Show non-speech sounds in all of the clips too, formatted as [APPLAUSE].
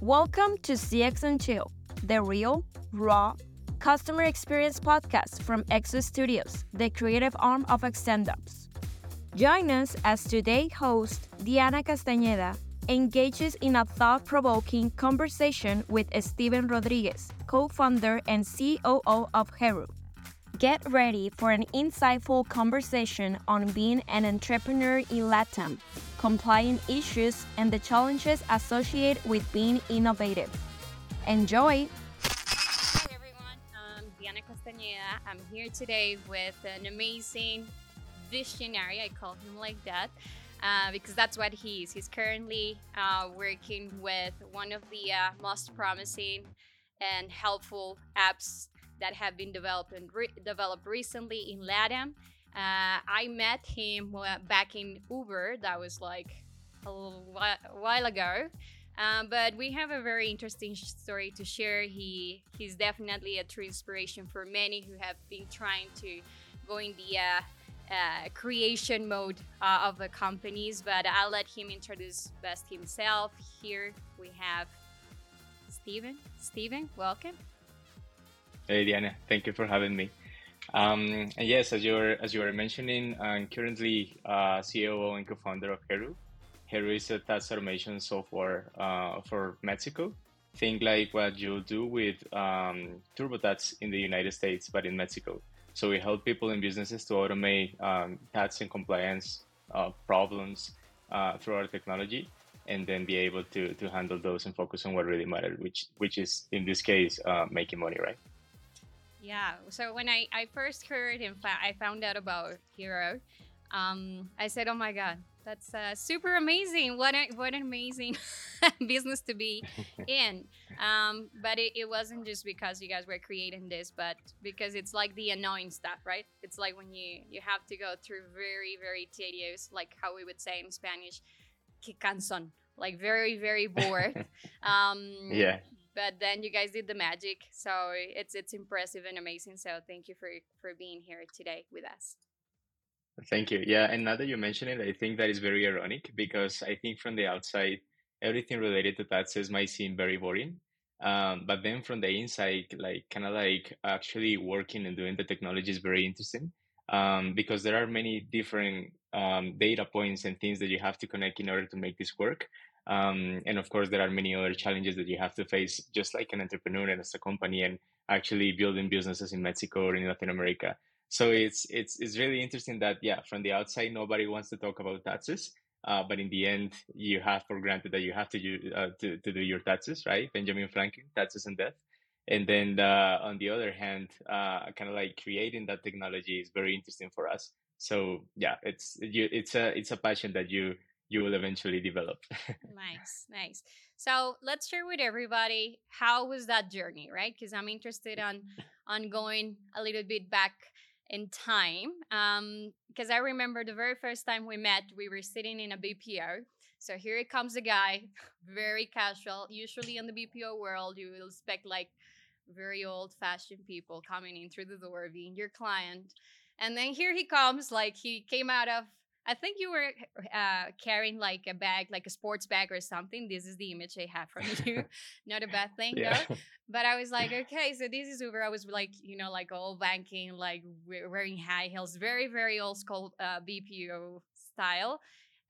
Welcome to CX and Chill, the real, raw, customer experience podcast from Exo Studios, the creative arm of Extendops. Join us as today host Diana Castañeda engages in a thought provoking conversation with Stiven Rodriguez, co founder and COO of Heru. Get ready for an insightful conversation on being an entrepreneur in LATAM, compliance issues, and the challenges associated with being innovative. Enjoy! Hi everyone, I'm Diana Castañeda. I'm here today with an amazing visionary, I call him like that, uh, because that's what he is. He's currently uh, working with one of the uh, most promising and helpful apps that have been developed and re- developed recently in LATAM. Uh, I met him back in Uber. That was like a while ago. Um, but we have a very interesting story to share. He he's definitely a true inspiration for many who have been trying to go in the uh, uh, creation mode uh, of the companies, but I'll let him introduce best himself. Here we have Stiven. Stiven, welcome. Hey Diana, thank you for having me. Um, and yes, as you were as you mentioning, I'm currently uh, COO and co-founder of Heru. Heru is a tax automation software uh, for Mexico. Think like what you do with um, TurboTax in the United States, but in Mexico. So we help people and businesses to automate um, tax and compliance uh, problems uh, through our technology, and then be able to to handle those and focus on what really matters, which which is in this case uh, making money, right? Yeah. So when I I first heard and I found out about Heru, um, I said, "Oh my god, that's uh, super amazing! What a, what an amazing [LAUGHS] business to be [LAUGHS] in." Um, but it, it wasn't just because you guys were creating this, but because it's like the annoying stuff, right? It's like when you you have to go through very very tedious, like how we would say in Spanish, que canson, like very very bored. [LAUGHS] um, yeah. But then you guys did the magic, so it's it's impressive and amazing. So thank you for for being here today with us. Thank you. Yeah, and now that you mention it, I think that is very ironic because I think from the outside, everything related to taxes might seem very boring. Um, but then from the inside, like kind of like actually working and doing the technology is very interesting um, because there are many different um, data points and things that you have to connect in order to make this work. Um, and of course, there are many other challenges that you have to face, just like an entrepreneur and as a company, and actually building businesses in Mexico or in Latin America. So it's it's it's really interesting that yeah from the outside nobody wants to talk about taxes uh, but in the end you have for granted that you have to do uh, to, to do your taxes right? Benjamin franklin taxes and death. And then uh, on the other hand uh, kind of like creating that technology is very interesting for us. So yeah it's you it's a it's a passion that you you will eventually develop nice nice so let's share with everybody how was that journey right because i'm interested [LAUGHS] on on going a little bit back in time Um, because um, I remember the very first time we met, we were sitting in a BPO. So here it comes a guy, [LAUGHS] very casual. Usually in the BPO world, you will expect like very old fashioned people coming in through the door, being your client. And then here he comes, like he came out of I think you were uh, carrying like a bag, like a sports bag or something. This is the image I have from you. [LAUGHS] [LAUGHS] Not a bad thing, yeah. though. [LAUGHS] But I was like, okay, so this is Uber. I was like, you know, like all banking, like wearing high heels, very, very old school uh, BPO style.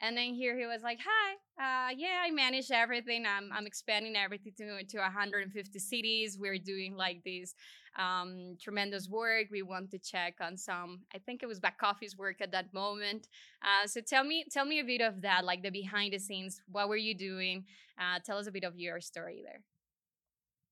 And then here he was like, "Hi, uh, yeah, I manage everything. I'm I'm expanding everything to to 150 cities. We're doing like this um, tremendous work. We want to check on some. I think it was back office work at that moment. Uh, so tell me tell me a bit of that, like the behind the scenes. What were you doing? Uh, tell us a bit of your story there.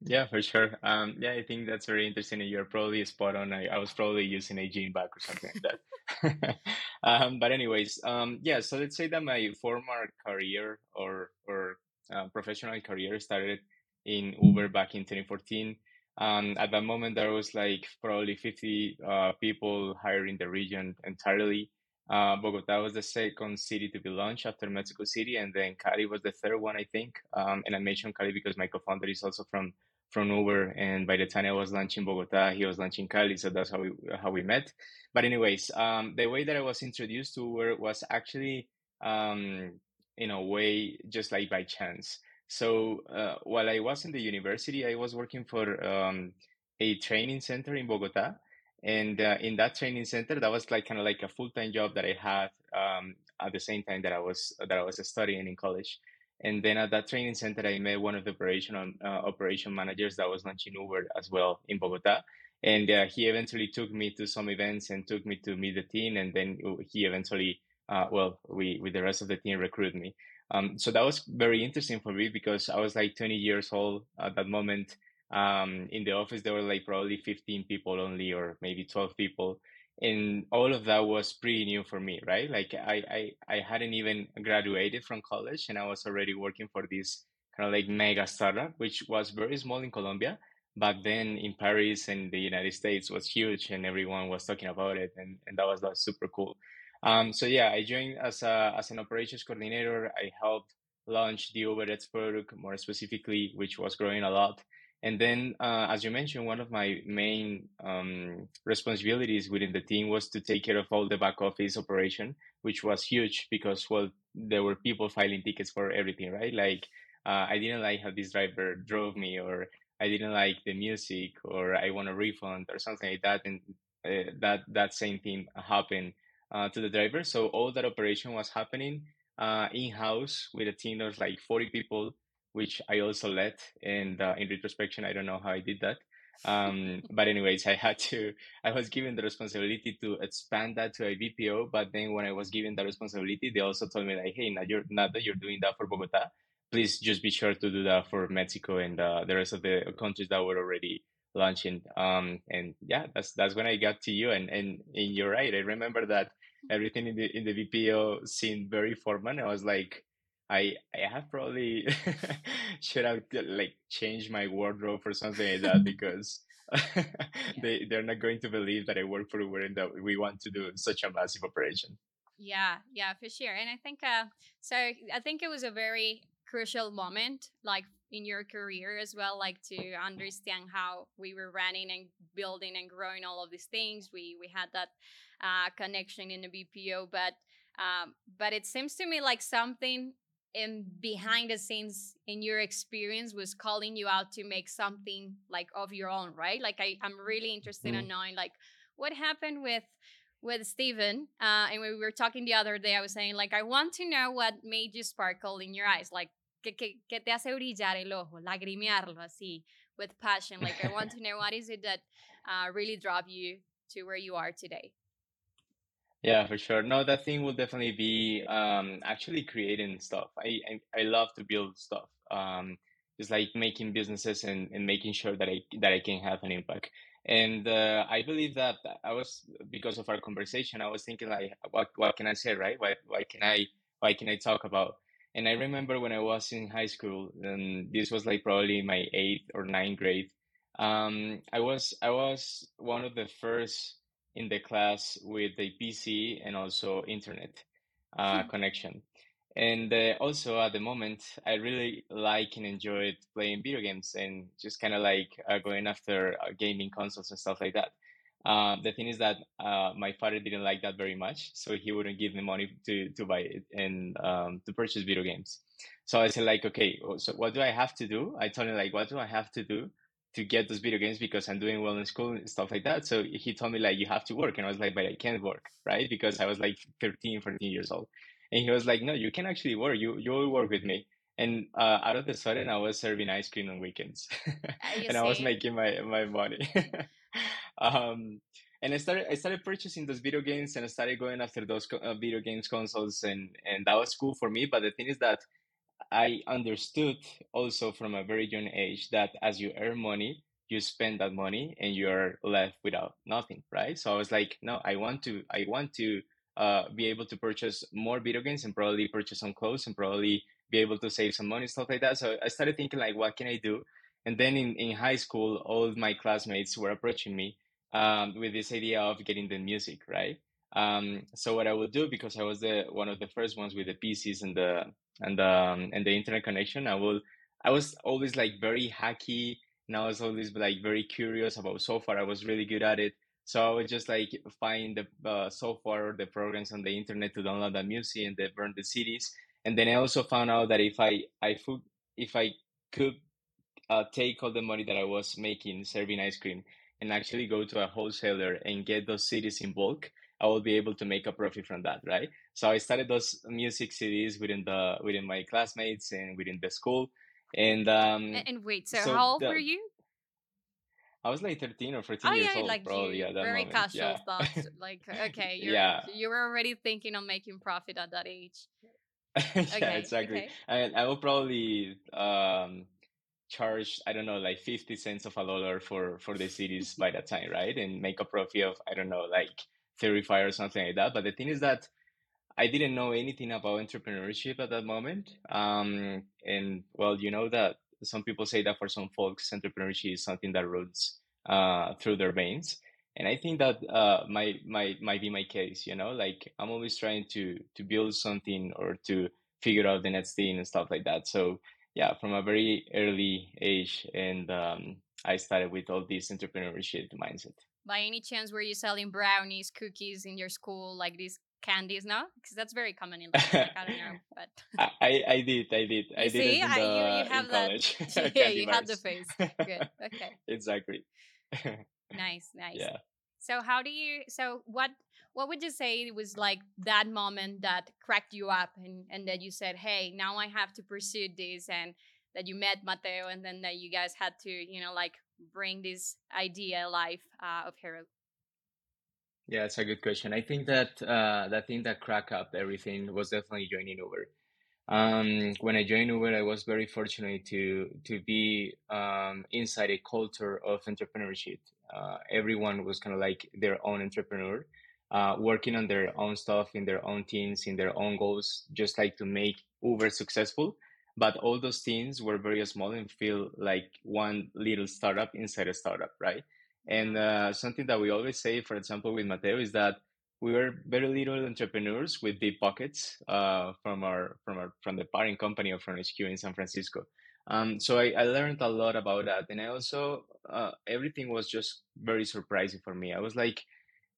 Yeah, for sure. Um, yeah, I think that's very interesting, and you're probably spot on. I, I was probably using a gene back or something like that. [LAUGHS] [LAUGHS] um, but anyways, um, yeah. So let's say that my former career or or uh, professional career started in Uber back in 2014. Um, at that moment, there was like probably 50 uh, people hired in the region entirely. Uh, Bogota was the second city to be launched after Mexico City, and then Cali was the third one, I think. Um, and I mentioned Cali because my co-founder is also from from Uber, and by the time I was launching Bogota, he was launching Cali, so that's how we how we met. But anyways, um, the way that I was introduced to Uber was actually um, in a way just like by chance. So uh, while I was in the university, I was working for um, a training center in Bogota. And uh, in that training center, that was like kind of like a full-time job that I had um, at the same time that I was that I was studying in college. And then at that training center, I met one of the operational uh, operation managers that was launching Uber as well in Bogota. And uh, he eventually took me to some events and took me to meet the team. And then he eventually, uh, well, we with the rest of the team recruited me. Um, so that was very interesting for me because I was like 20 years old at that moment. Um, in the office, there were like probably 15 people only, or maybe 12 people and all of that was pretty new for me right? Like I, I i hadn't even graduated from college and i was already working for this kind of like mega startup which was very small in colombia. Back then in paris and the united states was huge and everyone was talking about it and, and that was like, super cool. Um, so yeah i joined as a as an operations coordinator. I helped launch the uber product more specifically which was growing a lot and then, uh, as you mentioned, one of my main um, responsibilities within the team was to take care of all the back office operation, which was huge because, well, there were people filing tickets for everything, right? Like, uh, I didn't like how this driver drove me, or I didn't like the music, or I want a refund, or something like that. And uh, that that same thing happened uh, to the driver. So all that operation was happening uh, in house with a team of like 40 people which I also led. And uh, in retrospection, I don't know how I did that. [LAUGHS] Um, but anyways, I had to, [LAUGHS] I was given the responsibility to expand that to a BPO. But then when I was given that responsibility, they also told me like, hey, now you're now that you're doing that for Bogota, please just be sure to do that for Mexico and uh, the rest of the countries that were already launching. Um, and yeah, that's that's when I got to you. And and, and you're right. I remember that everything in the in the BPO seemed very formal. I was like, I I have probably [LAUGHS] should have like changed my wardrobe or something like that [LAUGHS] because [LAUGHS] they they're not going to believe that I work for Uber and that we want to do such a massive operation. Yeah, yeah, for sure. And I think uh so I think it was a very crucial moment like in your career as well like to understand how we were running and building and growing all of these things we we had that uh, connection in the bpo but um, but it seems to me like something in behind the scenes in your experience was calling you out to make something like of your own right like I, i'm really interested mm. in knowing like what happened with with Stiven, uh, and we were talking the other day, I was saying, like, I want to know what made you sparkle in your eyes. Like, que, que, que te hace brillar el ojo, lagrimearlo así, with passion. Like, I want to know what is it that uh, really drove you to where you are today. Yeah, for sure. No, that thing will definitely be um, actually creating stuff. I, I I love to build stuff. Um, it's like making businesses and, and making sure that I that I can have an impact. And uh, I believe that I was because of our conversation, I was thinking like, what what can I say, right? What what can I what can I talk about? And I remember when I was in high school, and this was like probably my eighth or ninth grade. Um, I was I was one of the first in the class with a PC and also internet uh, hmm. connection. And uh, also at the moment, I really like and enjoyed playing video games and just kind of like uh, going after uh, gaming consoles and stuff like that. Uh, the thing is that uh, my father didn't like that very much, so he wouldn't give me money to, to buy it and um, to purchase video games. So I said like, okay, so what do I have to do? I told him like, what do I have to do to get those video games because I'm doing well in school and stuff like that. So he told me like you have to work, and I was like, but I can't work, right? Because I was like 13, 14 years old, and he was like, no, you can actually work. You you will work with me. And uh, out of the sudden, I was serving ice cream on weekends, [LAUGHS] and I was making my my money. [LAUGHS] um, and I started I started purchasing those video games, and I started going after those uh, video games consoles, and and that was cool for me. But the thing is that I understood also from a very young age that as you earn money, you spend that money and you're left without nothing, right? So I was like, no, I want to, I want to uh, be able to purchase more video games and probably purchase some clothes and probably be able to save some money, stuff like that. So I started thinking like, what can I do? And then in, in high school, all my classmates were approaching me um, with this idea of getting the music, right? Um, so what I would do because I was the one of the first ones with the PCs and the and um, and the internet connection, I will I was always like very hacky and I was always like very curious about software. I was really good at it. So I would just like find the uh, software the programs on the internet to download the music and then burn the CDs. And then I also found out that if I I if I could uh, take all the money that I was making serving ice cream and actually go to a wholesaler and get those CDs in bulk, I will be able to make a profit from that, right? So I started those music CDs within the within my classmates and within the school, and um, and, wait, so, so how old the, were you? I was like 13 or 14 oh, years yeah, old, like probably you, that very moment. casual yeah. thoughts. [LAUGHS] Like, okay, you yeah. you were already thinking of making profit at that age. [LAUGHS] yeah, okay, exactly. Okay. And I will probably um, charge I don't know like 50 cents of a dollar for for the CDs by that time, right? And make a profit of I don't know like 35 or something like that. But the thing is that I didn't know anything about entrepreneurship at that moment. Um, and well, you know that some people say that for some folks, entrepreneurship is something that runs uh, through their veins. And I think that uh, might might might be my case. You know, like I'm always trying to to build something or to figure out the next thing and stuff like that. So yeah, from a very early age, and um, I started with all this entrepreneurship mindset. By any chance, were you selling brownies, cookies in your school, like these candies? No, because that's very common in like, I don't know, [LAUGHS] but I, I did, I did, I did see, it in I, the, you, you have in [LAUGHS] [LAUGHS] that. yeah, you had the face. Good. Okay. exactly. nice, nice. Yeah. So how do you? So what? What would you say was like that moment that cracked you up and and that you said, "Hey, now I have to pursue this," and that you met Mateo, and then that you guys had to, you know, like bring this idea alive uh, of Heru. Yeah, it's a good question. I think that uh, the thing that cracked up everything was definitely joining Uber. Um, when I joined Uber, I was very fortunate to to be um, inside a culture of entrepreneurship. Uh, everyone was kind of like their own entrepreneur, uh, working on their own stuff in their own teams, in their own goals, just like to make Uber successful. But all those teams were very small and feel like one little startup inside a startup, right? And uh, something that we always say, for example, with Mateo, is that we were very little entrepreneurs with deep pockets uh, from our from our from the parent company of HQ in San Francisco. Um, so I, I learned a lot about that, and I also uh, everything was just very surprising for me. I was like,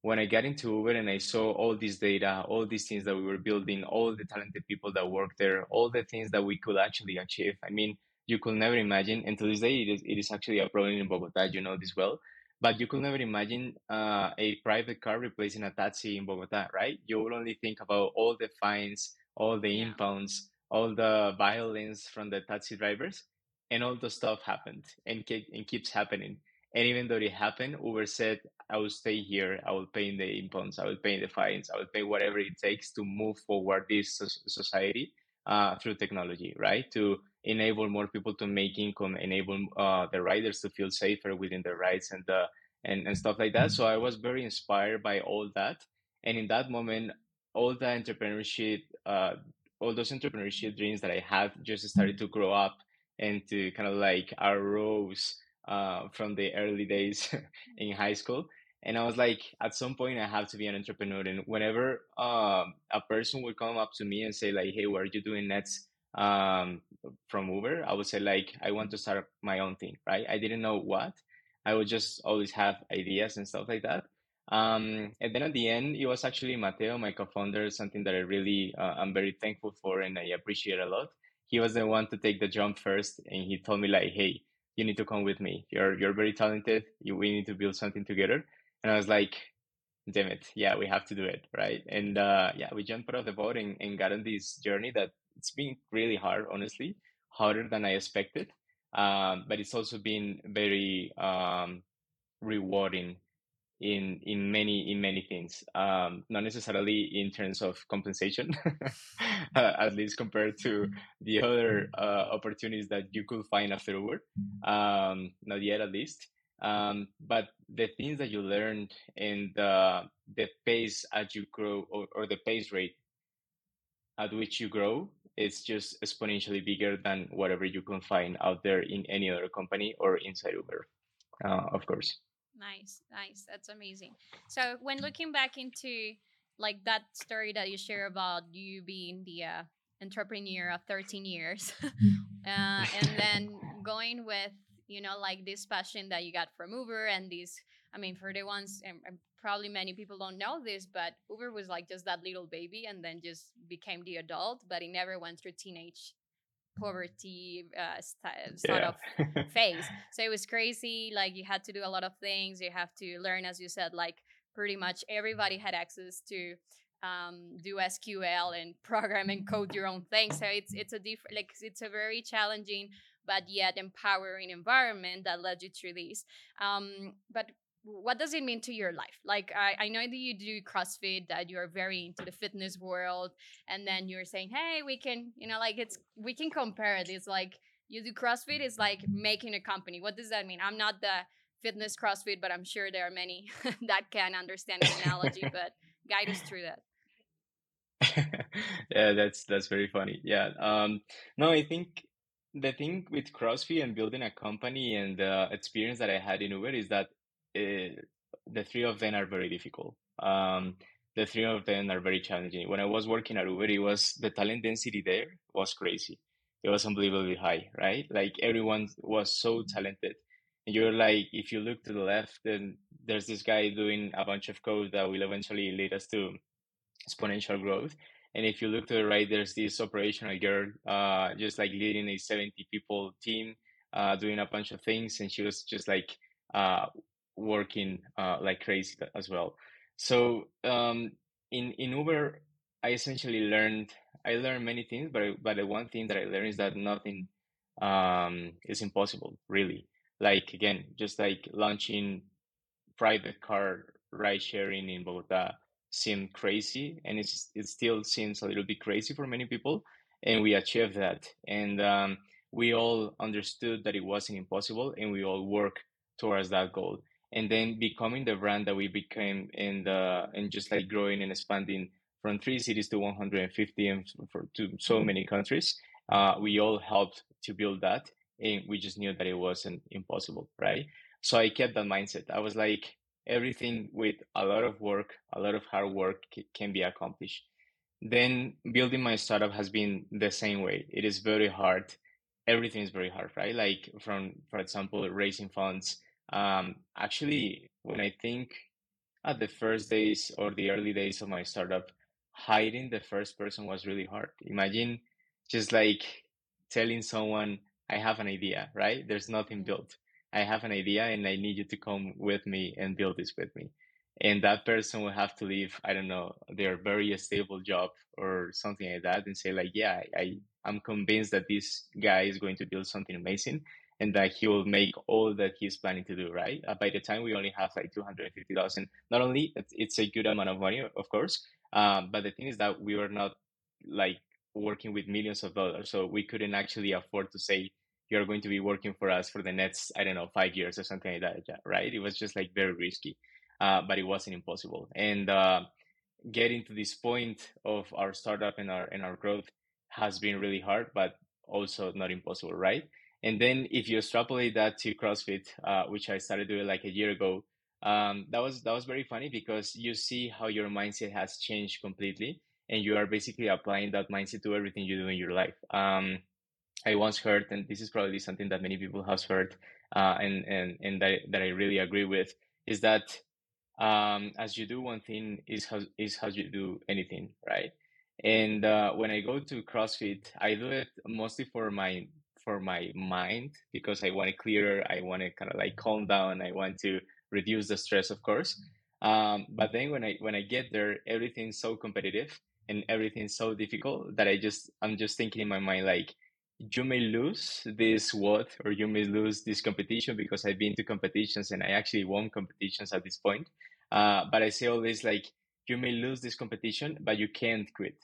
when I got into Uber and I saw all this data, all these things that we were building, all the talented people that work there, all the things that we could actually achieve. I mean, you could never imagine. And to this day, it is, it is actually a problem in Bogota. You know this well. But you could never imagine uh, a private car replacing a taxi in Bogota, right? You would only think about all the fines, all the yeah. impounds, all the violence from the taxi drivers, and all the stuff happened and, ke- and keeps happening. And even though it happened, Uber said, I will stay here. I will pay the impounds. I will pay the fines. I will pay whatever it takes to move forward this society uh, through technology, right? To enable more people to make income, enable uh, the riders to feel safer within their rides and the and, and stuff like that. So I was very inspired by all that. And in that moment, all the entrepreneurship, uh, all those entrepreneurship dreams that I had just started to grow up and to kind of like arose uh, from the early days [LAUGHS] in high school. And I was like, at some point, I have to be an entrepreneur. And whenever um, a person would come up to me and say, like, hey, what are you doing next um, from Uber? I would say, like, I want to start my own thing, right? I didn't know what. I would just always have ideas and stuff like that. Um, and then at the end, it was actually Mateo, my co-founder, something that I really, uh, I'm very thankful for and I appreciate a lot. He was the one to take the jump first, and he told me like, "Hey, you need to come with me. You're you're very talented. You, we need to build something together." And I was like, "Damn it, yeah, we have to do it, right?" And uh, yeah, we jumped out of the boat and, and got on this journey that it's been really hard, honestly, harder than I expected. Um, but it's also been very um, rewarding in in many in many things um not necessarily in terms of compensation [LAUGHS] uh, at least compared to the other uh, opportunities that you could find afterward um not yet at least um but the things that you learned and the the pace as you grow or, or the pace rate at which you grow is just exponentially bigger than whatever you can find out there in any other company or inside uber uh, of course Nice, nice. That's amazing. So when looking back into like that story that you share about you being the uh, entrepreneur of 13 years, [LAUGHS] uh, and then [LAUGHS] going with you know like this passion that you got from Uber and these. I mean, for the ones, and, and probably many people don't know this, but Uber was like just that little baby, and then just became the adult, but he never went through teenage poverty uh, st- sort Yeah. of [LAUGHS] phase. So it was crazy. Like you had to do a lot of things. You have to learn, as you said, like pretty much everybody had access to um, do SQL and [LAUGHS] program and code your own thing. So it's it's a different like it's a very challenging but yet empowering environment that led you through this. Um, but what does it mean to your life? Like I, I know that you do CrossFit, that you're very into the fitness world, and then you're saying, hey, we can, you know, like it's we can compare it. It's like you do CrossFit, it's like making a company. What does that mean? I'm not the fitness CrossFit, but I'm sure there are many [LAUGHS] that can understand the analogy, [LAUGHS] but guide us through that. Yeah, that's that's very funny. Yeah. Um, no, I think the thing with CrossFit and building a company and the experience that I had in Uber is that uh, the three of them are very difficult. Um, the three of them are very challenging. When I was working at Uber, it was the talent density there was crazy. It was unbelievably high, right? Like everyone was so talented. And you're like, if you look to the left, then there's this guy doing a bunch of code that will eventually lead us to exponential growth. And if you look to the right, there's this operational girl, uh, just like leading a 70 people team, uh, doing a bunch of things. And she was just like, uh, working, uh, like crazy as well. So, um, in, in Uber, I essentially learned, I learned many things, but, but the one thing that I learned is that nothing, um, is impossible, really. Like, again, just like launching private car ride sharing in Bogota seemed crazy, and it's it still seems a little bit crazy for many people. And we achieved that, and um, we all understood that it wasn't impossible, and we all work towards that goal. And then becoming the brand that we became, and uh, and just like growing and expanding from three cities to 150 and for, to so many countries, uh, we all helped to build that, and we just knew that it wasn't impossible, right? So I kept that mindset. I was like, everything with a lot of work, a lot of hard work can be accomplished. Then building my startup has been the same way. It is very hard. Everything is very hard, right? Like from, for example, raising funds. Um, actually, when I think at the first days or the early days of my startup, hiding the first person was really hard. Imagine just like telling someone, I have an idea, right? There's nothing Mhm. built. I have an idea and I need you to come with me and build this with me. And that person will have to leave, I don't know, their very stable job or something like that and say like, yeah, I, I'm convinced that this guy is going to build something amazing and that he will make all that he's planning to do, right? Uh, by the time we only have like 250,000, not only it's, a good amount of money, of course, um, but the thing is that we were not like working with millions of dollars. So we couldn't actually afford to say, you're going to be working for us for the next, I don't know, five years or something like that, right? It was just like very risky, uh, but it wasn't impossible. And uh, getting to this point of our startup and our and our growth has been really hard, but also not impossible, right? And then if you extrapolate that to CrossFit, uh, which I started doing like a year ago, um, that was that was very funny because you see how your mindset has changed completely, and you are basically applying that mindset to everything you do in your life. Um, I once heard, and this is probably something that many people have heard, uh, and and and that that I really agree with, is that um, as you do one thing is how is how you do anything, right? And uh, when I go to CrossFit, I do it mostly for my for my mind because I want it clearer. I want to kind of like calm down. I want to reduce the stress, of course. Um, but then when I when I get there, everything's so competitive and everything's so difficult that I just I'm just thinking in my mind like you may lose this what or you may lose this competition because I've been to competitions and I actually won competitions at this point. Uh, but I say always like you may lose this competition, but you can't quit.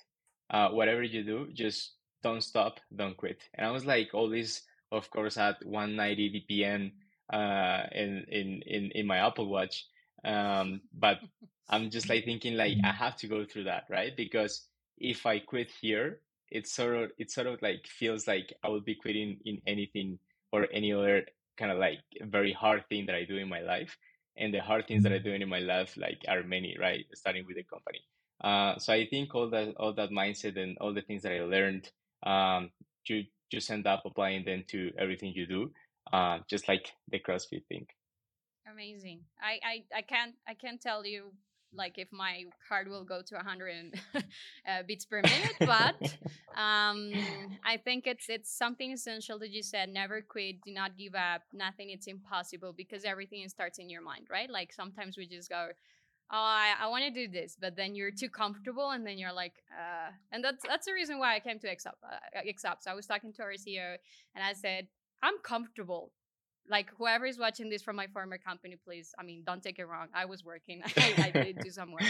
Uh, whatever you do, just don't stop, don't quit. And I was like always, of course, at 190 BPM uh, in, in in in my Apple Watch. Um, but I'm [LAUGHS] just like thinking like I have to go through that, right? Because if I quit here, it's sort of it sort of like feels like I will be quitting in anything or any other kind of like very hard thing that I do in my life. And the hard things that I do in my life like are many, right? Starting with the company. Uh, so I think all that all that mindset and all the things that I learned, um, you just end up applying them to everything you do, uh, just like the CrossFit thing. Amazing. I, I I can't I can't tell you like if my heart will go to 100 [LAUGHS] uh, beats per minute but [LAUGHS] um, i think it's it's something essential that you said never quit do not give up nothing it's impossible because everything starts in your mind right like sometimes we just go oh i, I want to do this but then you're too comfortable and then you're like uh, and that's that's the reason why i came to XUp, uh, XUp. so i was talking to our ceo and i said i'm comfortable like whoever is watching this from my former company, please, I mean, don't take it wrong. I was working. [LAUGHS] I, I did do some work.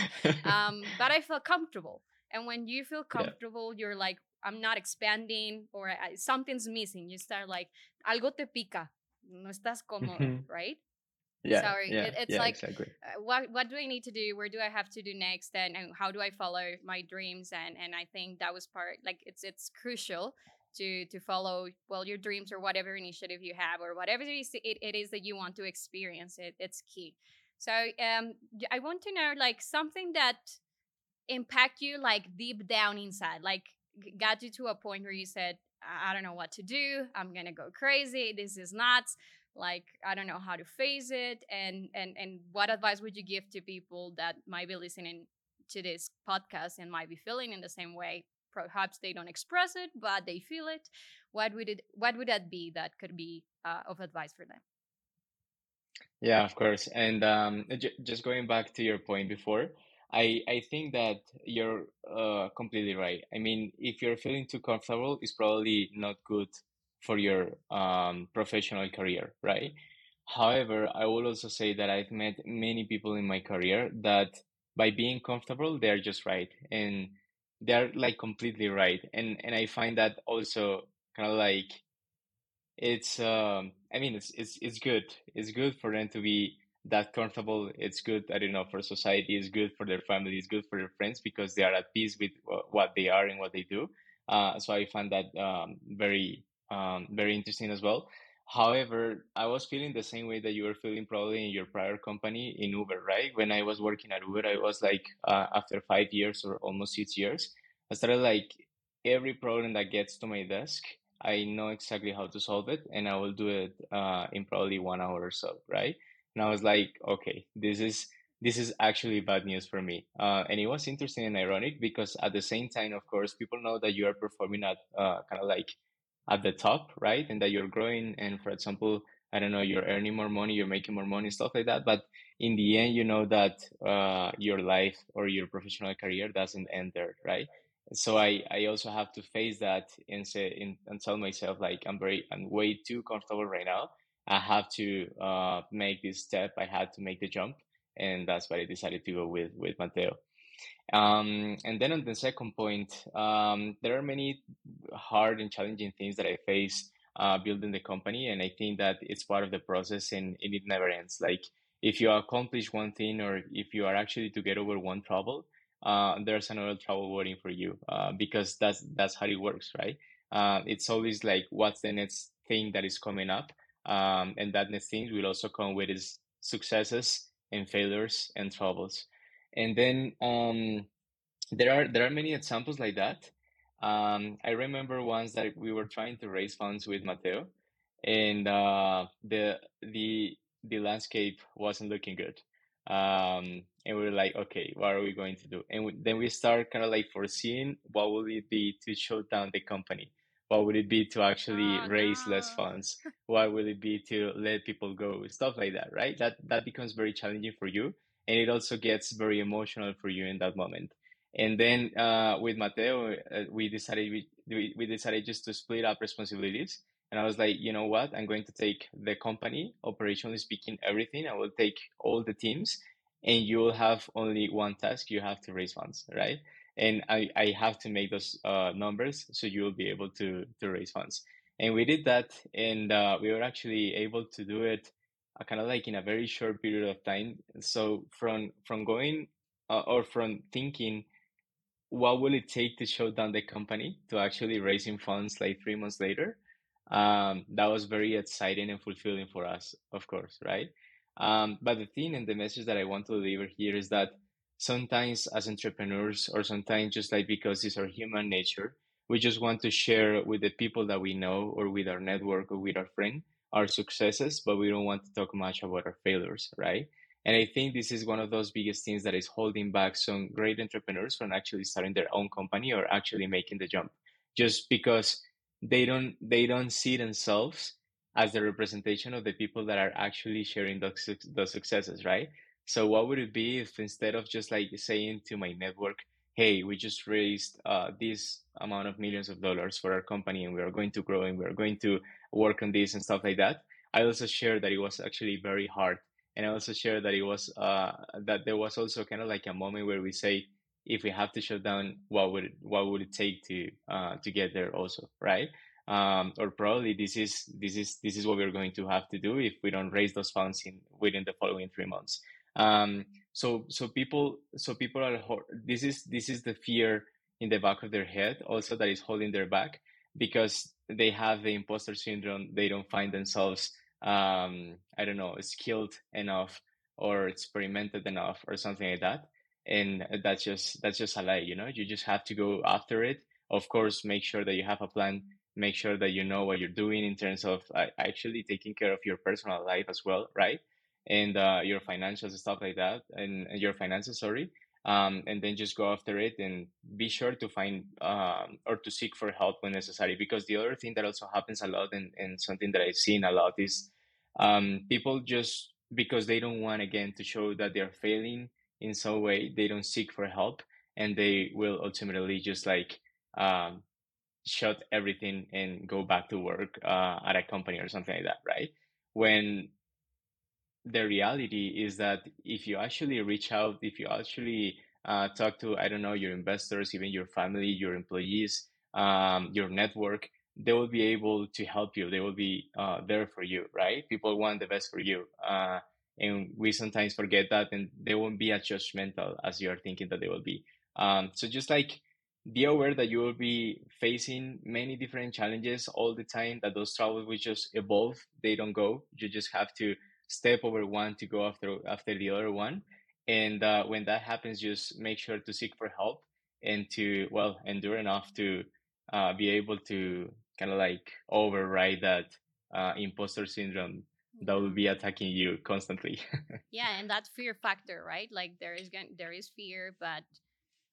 Um, but I felt comfortable. And when you feel [LAUGHS] comfortable, yeah. you're like, I'm not expanding or I, something's missing. You start like, algo te pica. No estás cómodo, mm-hmm. [LAUGHS] right? Yeah, Sorry, yeah, it, it's yeah, like, exactly. uh, what what do I need to do? Where do I have to do next? And, and how do I follow my dreams? And and I think that was part like it's it's crucial to to follow well your dreams or whatever initiative you have or whatever it is, it, it is that you want to experience it it's key so um i want to know like something that impact you like deep down inside like got you to a point where you said i don't know what to do i'm gonna go crazy this is nuts like i don't know how to face it and and and what advice would you give to people that might be listening to this podcast and might be feeling in the same way? Perhaps they don't express it but they feel it. What would it what would that be that could be uh, of advice for them? Yeah of course and um, j- just going back to your point before i i think that you're uh, completely right. I mean if you're feeling too comfortable it's probably not good for your um, professional career right? However i will also say that i've met many people in my career that by being comfortable they're just right and they're like completely right and and i find that also kind of like it's um i mean it's it's it's good. It's good for them to be that comfortable. It's good i don't know for society. It's good for their family. It's good for their friends because they are at peace with what they are and what they do. Uh, so i find that um, very um, very interesting as well. However i was feeling the same way that you were feeling probably in your prior company in uber right? When i was working at uber i was like uh, after five years or almost six years i started like every problem that gets to my desk i know exactly how to solve it and i will do it uh, in probably one hour or so right? And i was like okay this is this is actually bad news for me. Uh, and it was interesting and ironic because at the same time of course people know that you are performing at uh, kind of like at the top, right? And that you're growing. And for example, I don't know, you're earning more money, you're making more money, stuff like that. But in the end, you know that uh, your life or your professional career doesn't end there, right? So I, I also have to face that and say and tell myself like I'm very I'm way too comfortable right now. I have to uh, make this step. I had to make the jump, and that's why I decided to go with with Mateo. Um, and then on the second point, um, there are many hard and challenging things that I face uh, building the company, and I think that it's part of the process, and, and it never ends. Like if you accomplish one thing, or if you are actually to get over one trouble, uh, there's another trouble waiting for you uh, because that's that's how it works, right? Uh, it's always like what's the next thing that is coming up, um, and that next thing will also come with its successes and failures and troubles and then um, there are there are many examples like that. Um, I remember once that we were trying to raise funds with Mateo, and uh, the the the landscape wasn't looking good. Um, and we were like, okay, what are we going to do? And we, then we start kind of like foreseeing what would it be to shut down the company. What would it be to actually oh, raise no. less funds? [LAUGHS] what would it be to let people go? Stuff like that, right? That that becomes very challenging for you and it also gets very emotional for you in that moment. And then uh, with Mateo, uh, we decided we, we decided just to split up responsibilities. And I was like, you know what? I'm going to take the company, operationally speaking, everything. I will take all the teams, and you will have only one task. You have to raise funds, right? And I, I have to make those uh, numbers so you will be able to to raise funds. And we did that, and uh, we were actually able to do it uh, kind of like in a very short period of time. So from from going uh, or from thinking, what will it take to shut down the company to actually raising funds like three months later? Um, that was very exciting and fulfilling for us, of course, right? Um, but the thing and the message that I want to deliver here is that sometimes as entrepreneurs, or sometimes just like because it's our human nature, we just want to share with the people that we know or with our network or with our friend our successes, but we don't want to talk much about our failures, right? And I think this is one of those biggest things that is holding back some great entrepreneurs from actually starting their own company or actually making the jump, just because they don't they don't see themselves as the representation of the people that are actually sharing those those successes, right? So what would it be if instead of just like saying to my network, "Hey, we just raised uh, this amount of millions of dollars for our company, and we are going to grow, and we are going to work on this and stuff like that," I also share that it was actually very hard. And I also share that it was uh, that there was also kind of like a moment where we say if we have to shut down what would it, what would it take to uh, to get there also right? Um, or probably this is this is this is what we're going to have to do if we don't raise those funds in within the following three months. Um, so so people so people are this is this is the fear in the back of their head also that is holding their back because they have the imposter syndrome they don't find themselves um, I don't know, skilled enough or experimented enough or something like that. And that's just that's just a lie, you know. You just have to go after it. Of course, make sure that you have a plan. Make sure that you know what you're doing in terms of uh, actually taking care of your personal life as well, right? And uh, your financials stuff like that, and, and your finances, sorry. Um, and then just go after it and be sure to find um, or to seek for help when necessary. Because the other thing that also happens a lot and, and something that I've seen a lot is um, people just because they don't want again to show that they're failing in some way, they don't seek for help and they will ultimately just like um, shut everything and go back to work uh, at a company or something like that, right? When the reality is that if you actually reach out, if you actually uh, talk to, I don't know, your investors, even your family, your employees, um, your network, they will be able to help you. They will be uh, there for you, right? People want the best for you. Uh, and we sometimes forget that and they won't be as judgmental as you're thinking that they will be. Um, so just like be aware that you will be facing many different challenges all the time, that those troubles will just evolve. They don't go. You just have to step over one to go after after the other one. And uh, when that happens just make sure to seek for help and to well endure enough to uh, be able to kind of like override that uh, imposter syndrome that will be attacking you constantly. [LAUGHS] Yeah and that fear factor right? Like there is there is fear but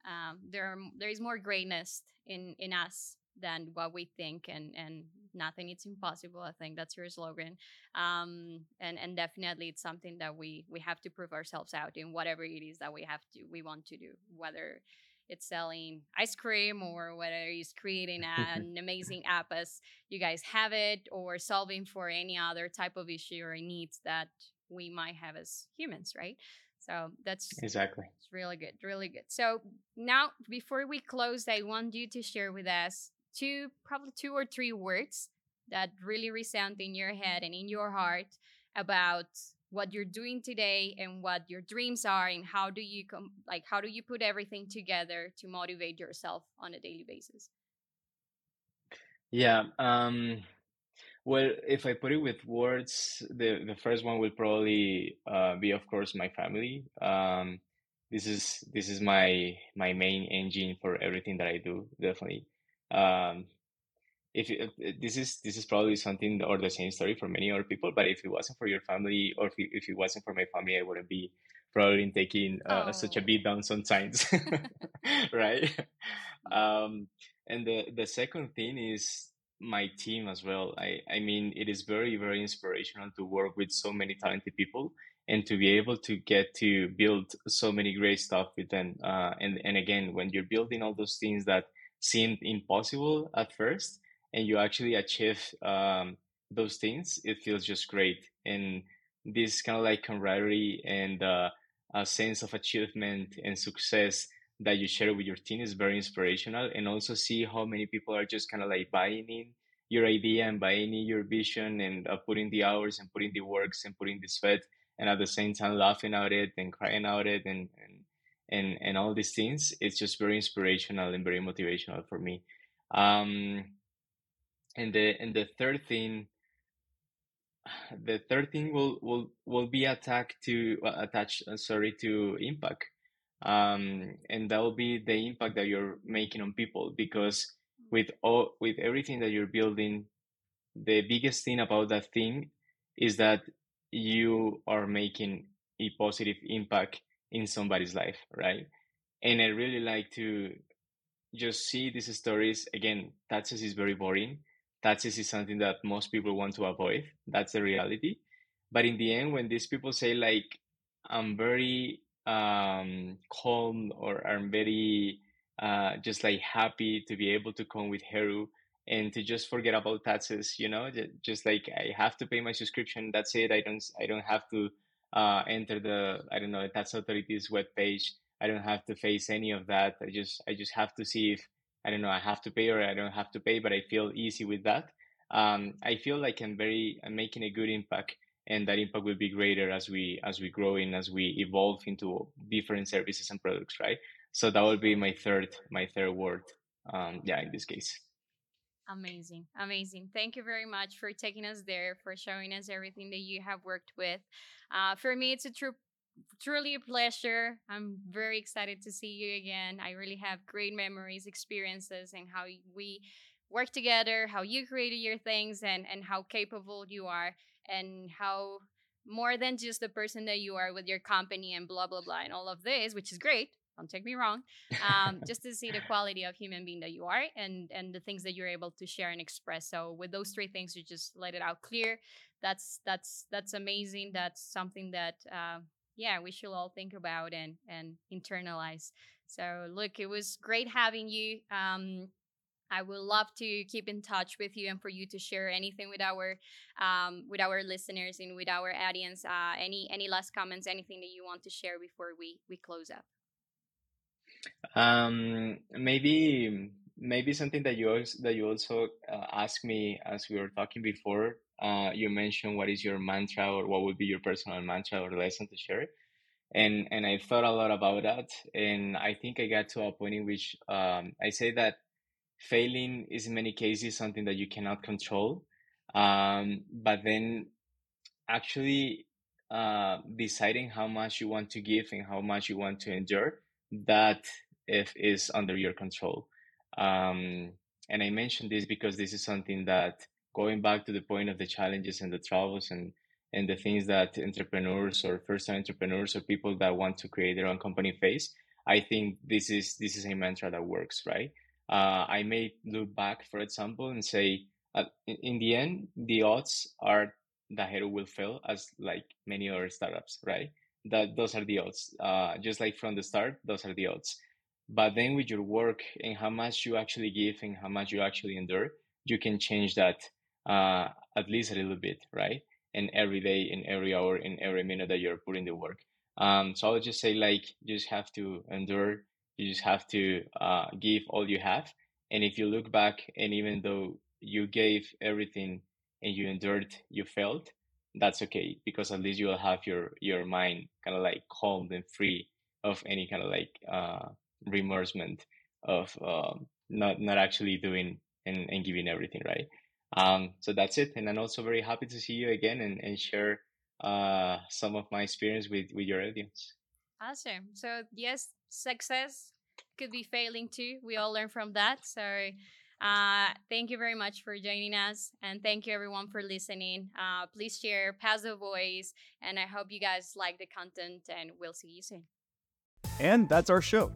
um, there are, there is more greatness in in us than what we think and and nothing it's impossible i think that's your slogan. Um and and definitely it's something that we we have to prove ourselves out in whatever it is that we have to we want to do whether it's selling ice cream or whether it's creating [LAUGHS] an amazing app as you guys have it or solving for any other type of issue or needs that we might have as humans right? So that's exactly. it's really good, really good. So now before we close, I want you to share with us two probably two or three words that really resound in your head and in your heart about what you're doing today and what your dreams are and how do you com- like how do you put everything together to motivate yourself on a daily basis? Yeah um well if i put it with words the the first one will probably uh, be of course my family. Um this is this is my my main engine for everything that i do definitely um, if, if this is this is probably something or the same story for many other people, but if it wasn't for your family or if it, if it wasn't for my family, I wouldn't be probably taking uh, oh. such a beat down sometimes, right? [LAUGHS] Um, and the the second thing is my team as well. I I mean, it is very very inspirational to work with so many talented people and to be able to get to build so many great stuff with them. Uh, and and again, when you're building all those things that seemed impossible at first and you actually achieve um, those things, it feels just great. And this kind of like camaraderie and uh, a sense of achievement and success that you share with your team is very inspirational. And also see how many people are just kind of like buying in your idea and buying in your vision and uh, putting the hours and putting the works and putting the sweat and at the same time laughing at it and crying out it and, and and and all these things it's just very inspirational and very motivational for me. Um and the and the third thing [SIGHS] the third thing will will will be attacked to uh, attached sorry to impact. Um and that will be the impact that you're making on people because with all with everything that you're building the biggest thing about that thing is that you are making a positive impact in somebody's life, right? And I really like to just see these stories. Again, taxes is very boring. Taxes is something that most people want to avoid. That's the reality. But in the end, when these people say like, I'm very um, calm or I'm very uh, just like happy to be able to come with Heru and to just forget about taxes, you know, just like I have to pay my subscription. That's it. I don't, I don't have to uh, enter the, I don't know, the tax authority's web page. I don't have to face any of that. I just, I just have to see if, I don't know, I have to pay or I don't have to pay, but I feel easy with that. Um, I feel like I'm very, I'm making a good impact and that impact will be greater as we as we grow in as we evolve into different services and products right so that would be my third my third word um, yeah in this case amazing amazing. Thank you very much for taking us there for showing us everything that you have worked with. Uh, for me it's a true truly a pleasure. I'm very excited to see you again. I really have great memories experiences and how we work together how you created your things and and how capable you are and how more than just the person that you are with your company and blah blah blah and all of this which is great don't take me wrong um, just to see the quality of human being that you are and and the things that you're able to share and express so with those three things you just let it out clear that's that's that's amazing that's something that uh, yeah we should all think about and and internalize so look it was great having you um, I would love to keep in touch with you and for you to share anything with our um, with our listeners and with our audience. Uh, any any last comments, anything that you want to share before we we close up? Um, maybe maybe something that you also, that you also uh, asked me as we were talking before. Uh, you mentioned what is your mantra or what would be your personal mantra or lesson to share and and I thought a lot about that, and I think I got to a point in which um, I say that failing is in many cases something that you cannot control um, but then actually uh, deciding how much you want to give and how much you want to endure that if is under your control um, and i mentioned this because this is something that going back to the point of the challenges and the troubles and and the things that entrepreneurs or first time entrepreneurs or people that want to create their own company face i think this is this is a mantra that works right uh, I may look back, for example, and say, uh, in, in, the end, the odds are that Heru will fail, as like many other startups, right? That those are the odds. Uh, just like from the start, those are the odds. But then with your work and how much you actually give and how much you actually endure, you can change that uh, at least a little bit, right? And every day, in every hour, in every minute that you're putting the work. Um, so I would just say, like, you just have to endure you just have to uh, give all you have. And if you look back, and even though you gave everything and you endured, you failed, that's okay because at least you will have your your mind kind of like calm and free of any kind of like uh, remersement of um, not not actually doing and, and giving everything right. Um, so that's it, and I'm also very happy to see you again and, and share uh, some of my experience with with your audience. Awesome. So yes, success could be failing too. We all learn from that. So uh, thank you very much for joining us. And thank you everyone for listening. Uh, please share, pass the voice. And I hope you guys like the content and we'll see you soon. And that's our show.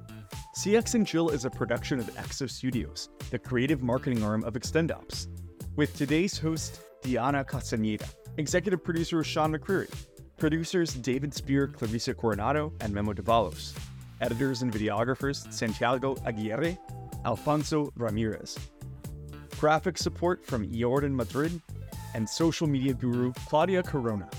CX and Chill is a production of Exo Studios, the creative marketing arm of ExtendOps, With today's host, Diana Castañeda, executive producer Sean McCreary, producers David Spear, Clarissa Coronado, and Memo Davalos editors and videographers Santiago Aguirre, Alfonso Ramirez. Graphic support from Jordan Madrid, and social media guru Claudia Corona.